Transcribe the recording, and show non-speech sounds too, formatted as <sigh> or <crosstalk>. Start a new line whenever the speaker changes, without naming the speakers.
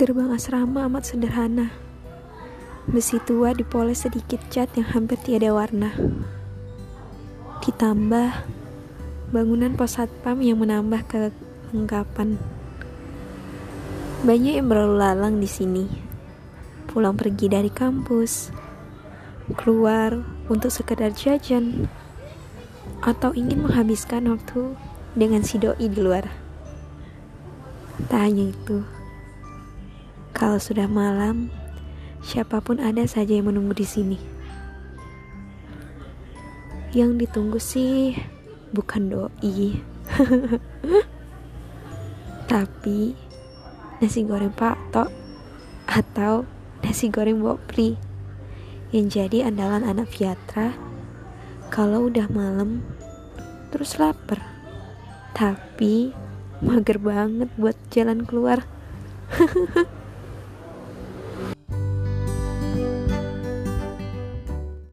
Gerbang asrama amat sederhana. Besi tua dipoles sedikit cat yang hampir tiada warna. Ditambah bangunan pos satpam yang menambah kelengkapan. Banyak yang berlalu lalang di sini. Pulang pergi dari kampus, keluar untuk sekedar jajan, atau ingin menghabiskan waktu dengan si doi di luar. Tak hanya itu. Kalau sudah malam, siapa pun ada saja yang menunggu di sini. Yang ditunggu sih bukan doi. <laughs> Tapi nasi goreng Pak Tok atau nasi goreng Bopri yang jadi andalan anak Fiatra kalau udah malam terus lapar. Tapi mager banget buat jalan keluar. <laughs>